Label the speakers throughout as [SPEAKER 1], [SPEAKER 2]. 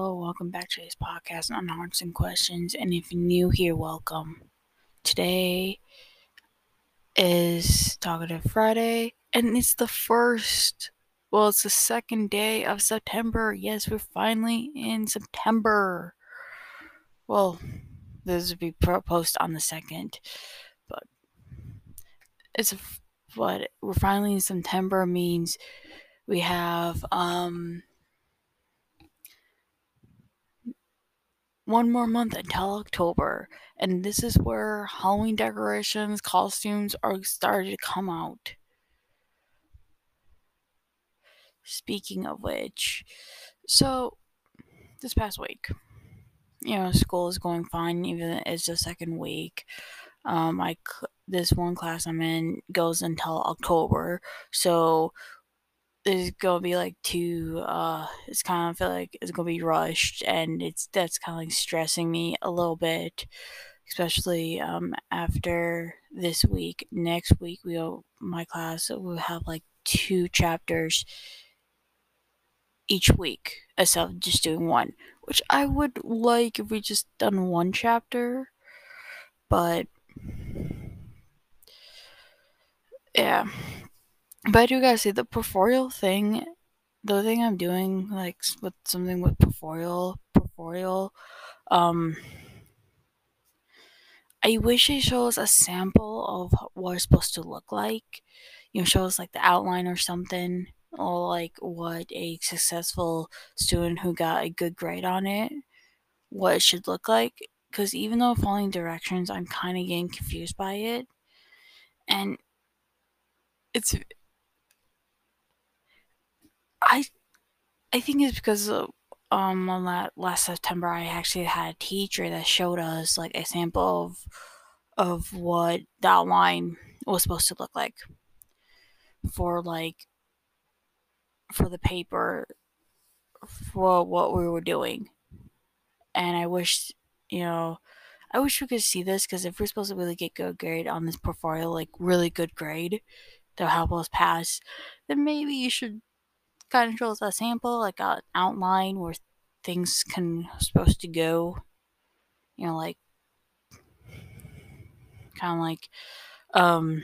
[SPEAKER 1] hello, welcome back to this podcast on Hearts and Questions. And if you're new here, welcome. Today is Talkative Friday, and it's the first, well, it's the second day of September. Yes, we're finally in September. Well, this will be post on the second, but it's but we're finally in September means we have, um, one more month until October, and this is where Halloween decorations, costumes are starting to come out. Speaking of which, so this past week, you know, school is going fine, even it's the second week. Um, I this one class I'm in goes until October, so there's gonna be like two uh it's kind of feel like it's gonna be rushed and it's that's kind of like stressing me a little bit especially um after this week. Next week we'll my class will have like two chapters each week instead of just doing one which i would like if we just done one chapter but yeah but I do gotta say the portfolio thing, the thing I'm doing, like with something with portfolio, portfolio, um, I wish it shows a sample of what it's supposed to look like. You know, shows like the outline or something, or like what a successful student who got a good grade on it, what it should look like. Because even though following directions, I'm kind of getting confused by it, and it's I I think it's because of, um on that last September I actually had a teacher that showed us like a sample of of what that line was supposed to look like for like for the paper for what we were doing. And I wish, you know, I wish we could see this because if we're supposed to really get good grade on this portfolio, like really good grade, that'll help us pass, then maybe you should kind of shows a sample, like an outline where things can supposed to go. You know, like kind of like um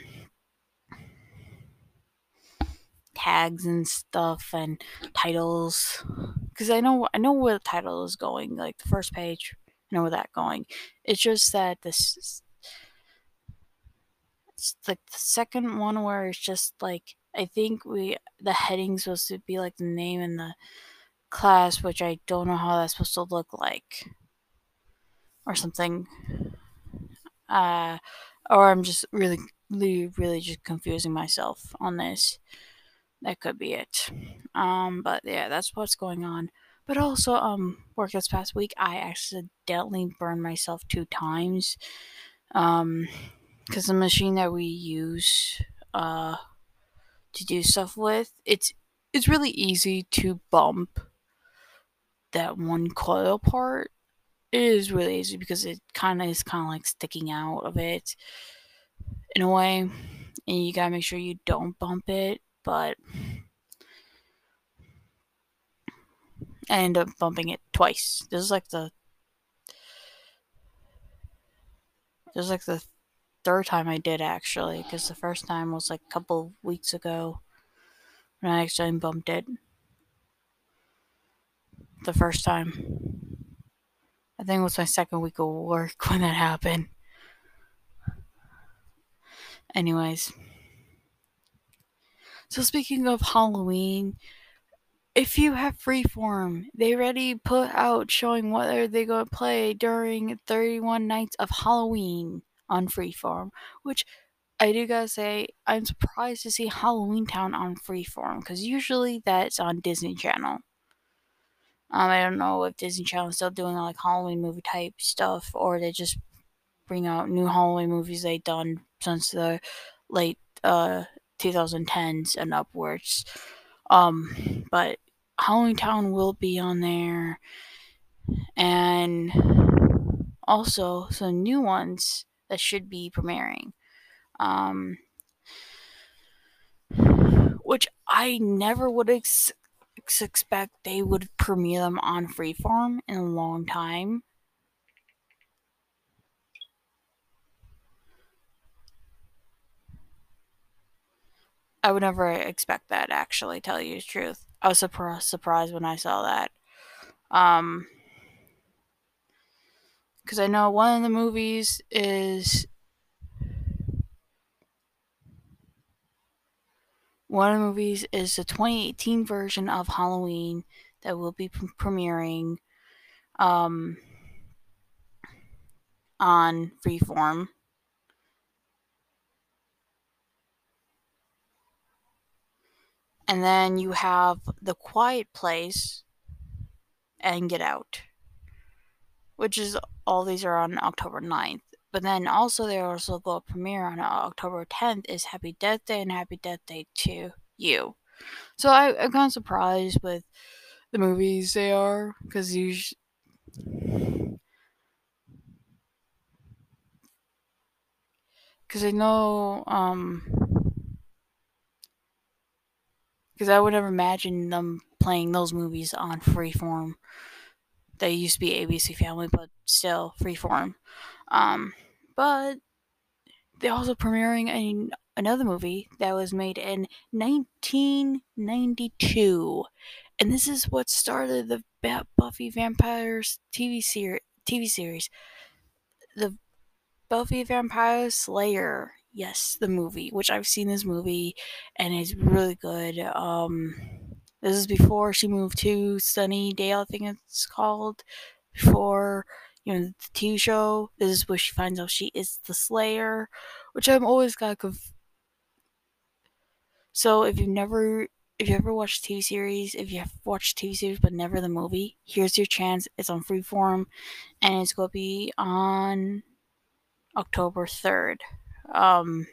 [SPEAKER 1] tags and stuff and titles because I know I know where the title is going. Like the first page, I know where that going. It's just that this it's like the second one where it's just like I think we the heading supposed to be like the name in the class, which I don't know how that's supposed to look like, or something. Uh, or I'm just really, really, really just confusing myself on this. That could be it. Um, but yeah, that's what's going on. But also, um, work this past week, I accidentally burned myself two times. Um, because the machine that we use, uh, to do stuff with. It's it's really easy to bump that one coil part. It is really easy because it kind of is kind of like sticking out of it in a way, and you gotta make sure you don't bump it. But I end up bumping it twice. This is like the this is like the third time I did actually, because the first time was like a couple weeks ago when I actually bumped it. The first time. I think it was my second week of work when that happened. Anyways. So speaking of Halloween, if you have Freeform, they already put out showing what are they going to play during 31 nights of Halloween on Freeform, which I do gotta say, I'm surprised to see Halloween Town on Freeform because usually that's on Disney Channel. Um, I don't know if Disney Channel is still doing like Halloween movie type stuff or they just bring out new Halloween movies they've done since the late uh 2010s and upwards. Um, but Halloween Town will be on there, and also some new ones that should be premiering. Um, which I never would ex- expect they would premiere them on Freeform in a long time. I would never expect that, actually, tell you the truth. I was surprised when I saw that. Um, because I know one of the movies is one of the movies is the 2018 version of Halloween that will be premiering um, on Freeform. And then you have The Quiet Place and Get Out, which is all these are on October 9th. But then also they also go premiere on October 10th is Happy Death Day and Happy Death Day to You. So I, I'm kind of surprised with the movies they are because usually. Because I know, um, because I would never imagine them playing those movies on Freeform. They used to be ABC Family, but still Freeform. Um, but they're also premiering a, another movie that was made in 1992, and this is what started the Buffy Vampires TV series. TV series, the Buffy Vampire Slayer. Yes, the movie, which I've seen this movie, and it's really good. Um, this is before she moved to Sunnydale, I think it's called. Before you know, the TV show. This is where she finds out she is the Slayer, which I'm always got conf- So if you've never, if you ever watched TV series, if you have watched TV series but never the movie, here's your chance. It's on Freeform, and it's gonna be on October third. Um,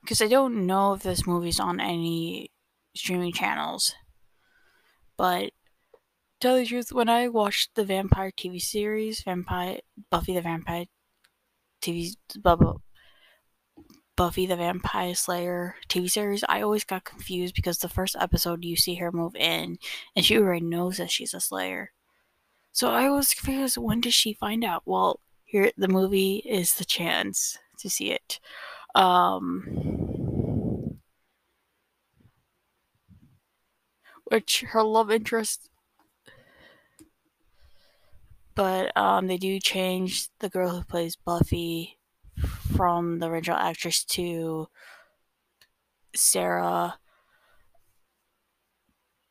[SPEAKER 1] because I don't know if this movie's on any streaming channels, but tell the truth, when I watched the vampire TV series, Vampire Buffy the Vampire TV Buffy the Vampire Slayer TV series, I always got confused because the first episode you see her move in and she already knows that she's a Slayer. So I was confused when did she find out? Well, here the movie is the chance to see it. Um which her love interest but um, they do change the girl who plays Buffy from the original actress to Sarah.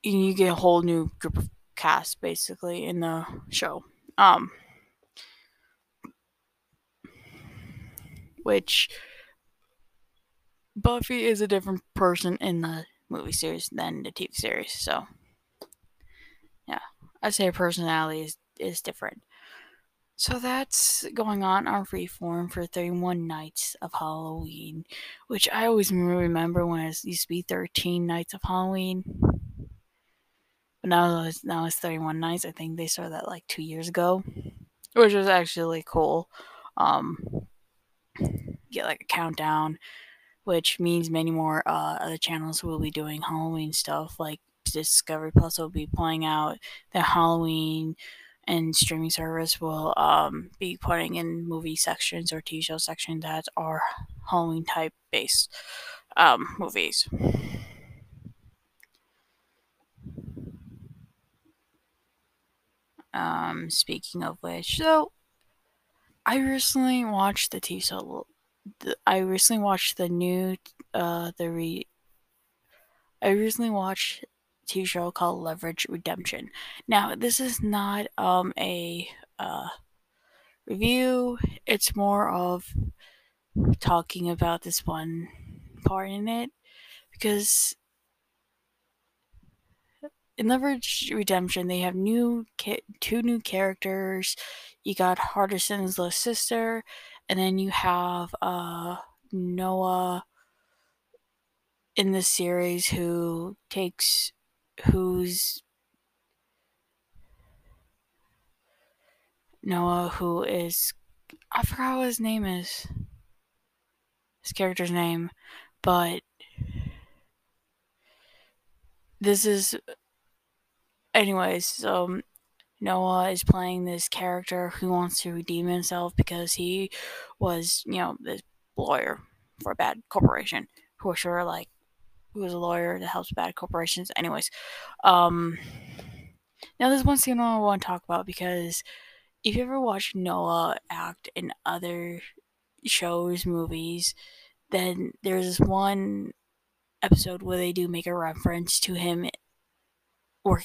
[SPEAKER 1] And you get a whole new group of cast basically in the show. Um, which Buffy is a different person in the movie series than the TV series. So, yeah, I'd say her personality is is different. So that's going on on Freeform for 31 nights of Halloween, which I always remember when it used to be 13 nights of Halloween. But now it's, now it's 31 nights. I think they started that like two years ago, which was actually cool. Um, get like a countdown, which means many more uh, other channels will be doing Halloween stuff. Like Discovery Plus will be playing out the Halloween and streaming service will um, be putting in movie sections or TV show sections that are Halloween type based um, movies. Um, speaking of which, so I recently watched the TV show. The, I recently watched the new, uh, the re. I recently watched TV show called Leverage Redemption. Now, this is not um, a uh, review, it's more of talking about this one part in it because in Leverage Redemption they have new two new characters. You got Hardison's little sister, and then you have uh, Noah in the series who takes who's Noah, who is I forgot what his name is. His character's name, but this is anyways so noah is playing this character who wants to redeem himself because he was you know this lawyer for a bad corporation who was sure like who was a lawyer that helps bad corporations anyways um now there's one scene i want to talk about because if you ever watch noah act in other shows movies then there's this one episode where they do make a reference to him or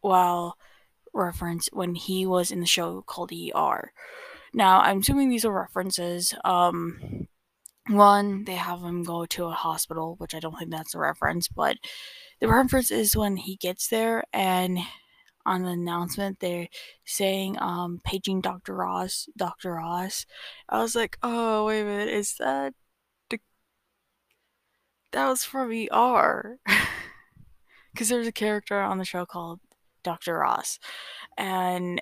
[SPEAKER 1] while reference when he was in the show called ER. Now, I'm assuming these are references. Um, one, they have him go to a hospital, which I don't think that's a reference, but the reference is when he gets there and on the announcement they're saying um paging Dr. Ross, Dr. Ross. I was like, oh wait a minute, is that the... that was from ER? Because there's a character on the show called Dr. Ross, and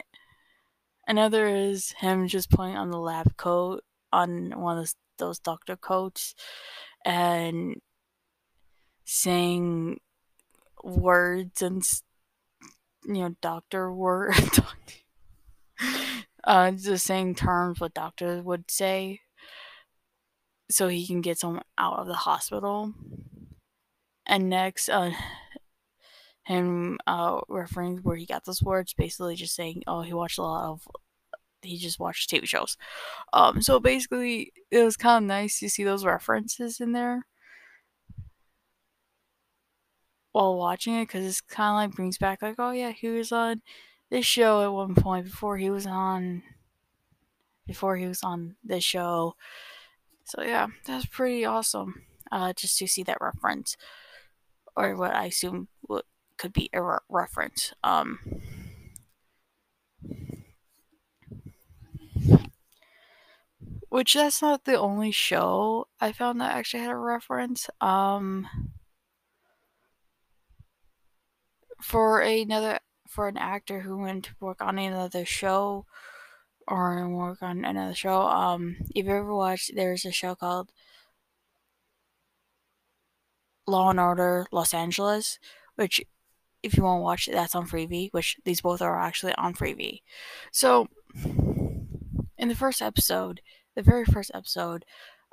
[SPEAKER 1] another is him just putting on the lab coat on one of those, those doctor coats and saying words and you know doctor words uh just saying terms what doctors would say so he can get someone out of the hospital. And next uh him uh referring where he got those words basically just saying oh he watched a lot of he just watched tv shows. Um so basically it was kind of nice to see those references in there while watching it because it's kind of like brings back like oh yeah he was on this show at one point before he was on before he was on this show. So yeah that's pretty awesome uh just to see that reference or what i assume what could be a re- reference um which that's not the only show i found that actually had a reference um for another for an actor who went to work on another show or work on another show. Um, if you ever watched, there's a show called Law and Order Los Angeles, which if you want to watch, that's on Freevee. Which these both are actually on Freevee. So, in the first episode, the very first episode,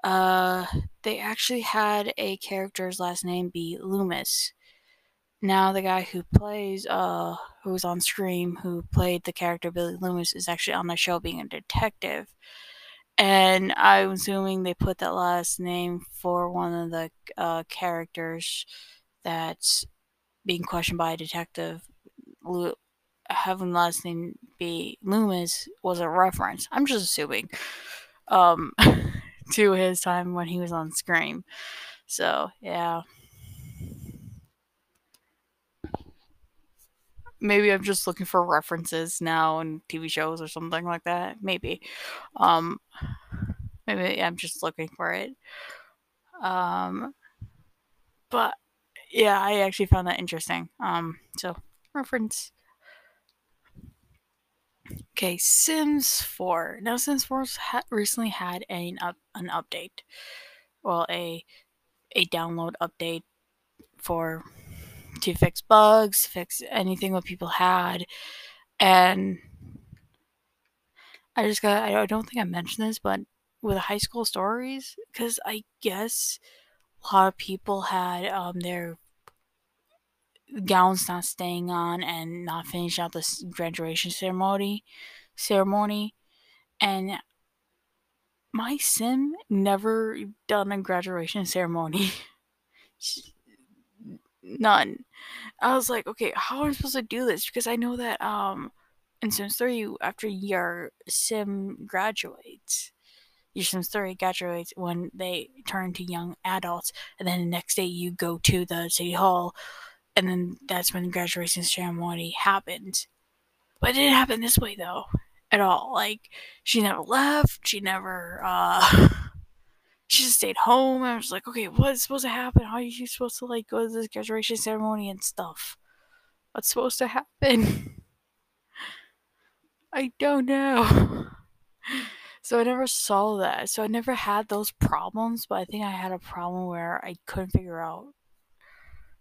[SPEAKER 1] uh, they actually had a character's last name be Loomis now the guy who plays uh who was on Scream who played the character Billy Loomis is actually on the show being a detective. And I'm assuming they put that last name for one of the uh, characters that's being questioned by a detective. having the last name be Loomis was a reference. I'm just assuming um, to his time when he was on Scream. So yeah. maybe I'm just looking for references now in TV shows or something like that. Maybe. Um maybe I'm just looking for it. Um but yeah, I actually found that interesting. Um so reference Okay, Sims 4. Now Sims 4 ha- recently had an up an update. Well, a a download update for to fix bugs, fix anything that people had. And I just got, I don't think I mentioned this, but with high school stories, because I guess a lot of people had um, their gowns not staying on and not finishing out the graduation ceremony ceremony and my sim never done a graduation ceremony none. I was like, okay, how am I supposed to do this? Because I know that um in Sims 3, after your sim graduates, your Sims 3 graduates when they turn to young adults, and then the next day you go to the city hall, and then that's when graduation ceremony happened. But it didn't happen this way though, at all. Like she never left. She never. uh she just stayed home. I was like, okay, what's supposed to happen? How are you supposed to like go to this graduation ceremony and stuff? What's supposed to happen? I don't know. so I never saw that. So I never had those problems, but I think I had a problem where I couldn't figure out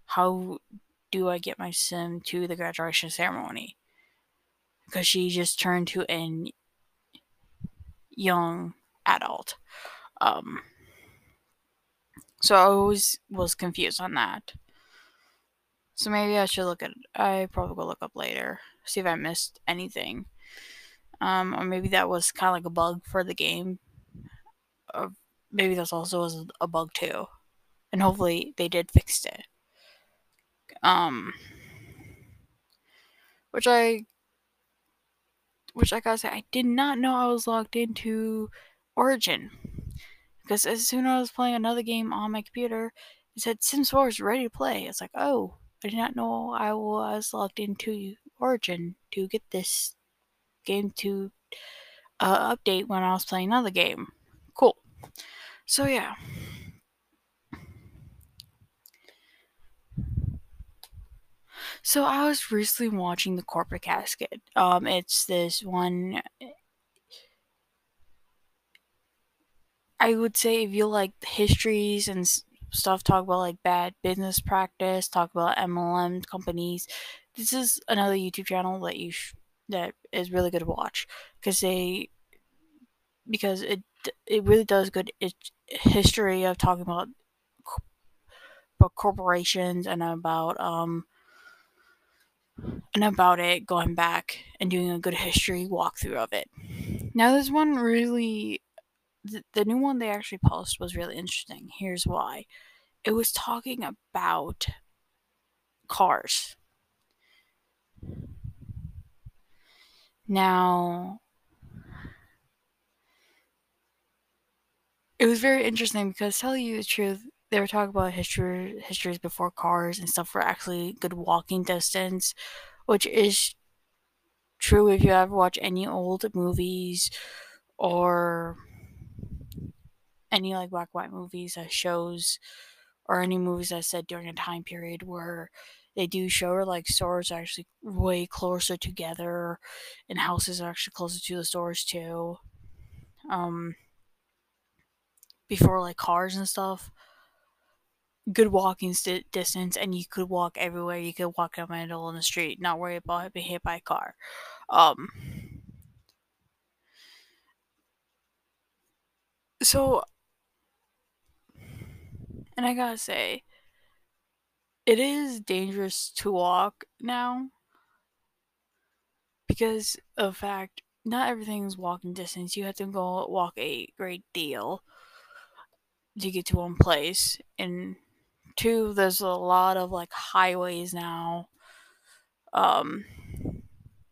[SPEAKER 1] how do I get my sim to the graduation ceremony? Because she just turned to an young adult. Um, so I always was confused on that. So maybe I should look at. I probably will look up later, see if I missed anything, um, or maybe that was kind of like a bug for the game. Or maybe that's also was a bug too, and hopefully they did fix it. Um, which I, which like I gotta say, I did not know I was logged into Origin, because as soon as I was playing another game on my computer, it said Sims 4 is ready to play. It's like, oh, I did not know I was logged into Origin to get this game to uh, update when I was playing another game. Cool. So yeah. So I was recently watching the Corporate Casket. Um, it's this one. I would say if you like histories and stuff, talk about like bad business practice, talk about MLM companies. This is another YouTube channel that you sh- that is really good to watch because they because it it really does good it, history of talking about about corporations and about um and about it going back and doing a good history walkthrough of it. Now there's one really the, the new one they actually posted was really interesting. Here's why. It was talking about cars. Now, it was very interesting because, tell you the truth, they were talking about history, histories before cars and stuff were actually good walking distance, which is true if you ever watch any old movies or any like black white movies that shows or any movies that said during a time period where they do show like stores are actually way closer together and houses are actually closer to the stores too um before like cars and stuff good walking st- distance and you could walk everywhere you could walk down the middle in the street not worry about being hit by a car um so and I gotta say, it is dangerous to walk now because of fact not everything is walking distance. You have to go walk a great deal to get to one place. And two, there's a lot of like highways now. Um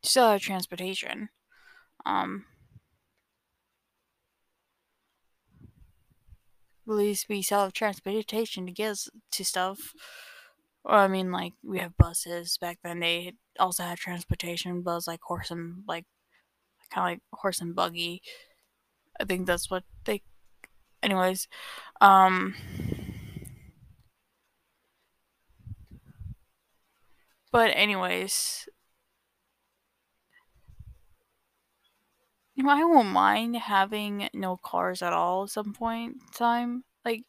[SPEAKER 1] still have transportation. Um at least we still have transportation to get us to stuff. Or I mean, like we have buses. Back then, they also had transportation, was like horse and like kind of like horse and buggy. I think that's what they. Anyways, um. But anyways, you know, I won't mind having no cars at all at some point in time. Like,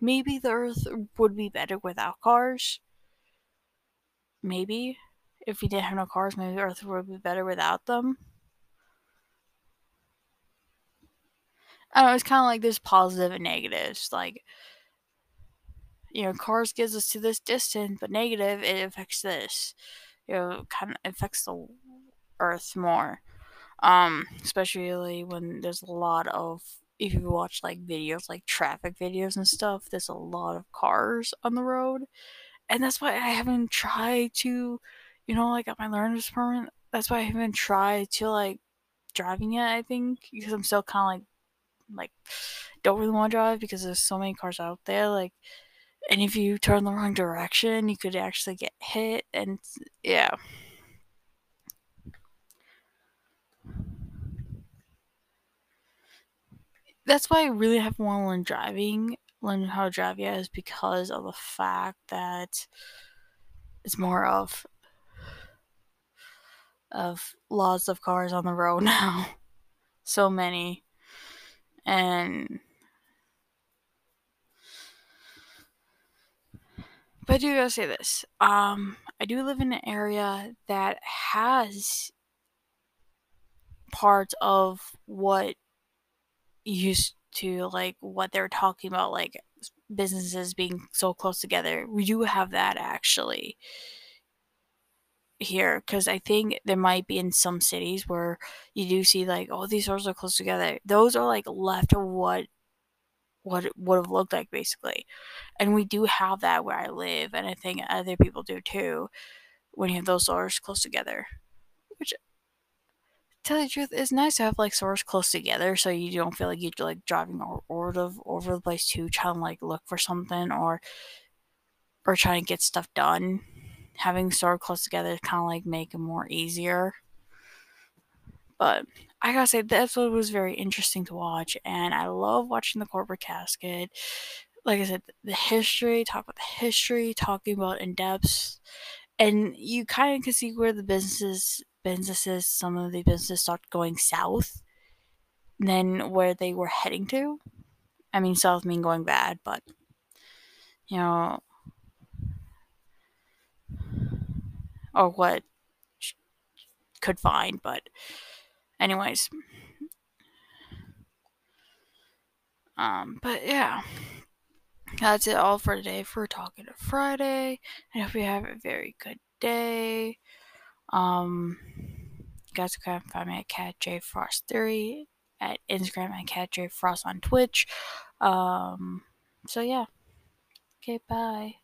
[SPEAKER 1] maybe the Earth would be better without cars. Maybe. If we didn't have no cars, maybe the Earth would be better without them. I don't know, it's kind of like there's positive and negatives. Like, you know, cars gives us to this distance, but negative, it affects this. You know, kind of affects the Earth more. Um, especially when there's a lot of if you watch like videos like traffic videos and stuff, there's a lot of cars on the road. And that's why I haven't tried to, you know, like got my learner's permit. That's why I haven't tried to like driving yet, I think. Because I'm still kinda like like don't really want to drive because there's so many cars out there, like and if you turn the wrong direction you could actually get hit and yeah. that's why I really have want to learn driving, learn how to drive yet, is because of the fact that it's more of of lots of cars on the road now, so many, and but I do gotta say this. Um, I do live in an area that has parts of what used to like what they're talking about, like businesses being so close together. We do have that actually here because I think there might be in some cities where you do see like, oh, these stores are close together. Those are like left what what it would have looked like basically. And we do have that where I live, and I think other people do too. When you have those stores close together, which tell you the truth, it's nice to have like stores close together so you don't feel like you're like driving over, over, over the place too, trying to like look for something or or trying to get stuff done. Having store close together kind of like make it more easier. But I gotta say, the episode was very interesting to watch, and I love watching the corporate casket. Like I said, the history, talk about the history, talking about in depth, and you kind of can see where the businesses, businesses, some of the businesses start going south, than where they were heading to. I mean, south mean going bad, but you know, or what could find, but anyways. Um, but yeah. That's it all for today for Talkative Friday. I hope you have a very good day. Um, you guys can find me at Cat J Frost Theory at Instagram and Cat J Frost on Twitch. Um, so yeah. Okay, bye.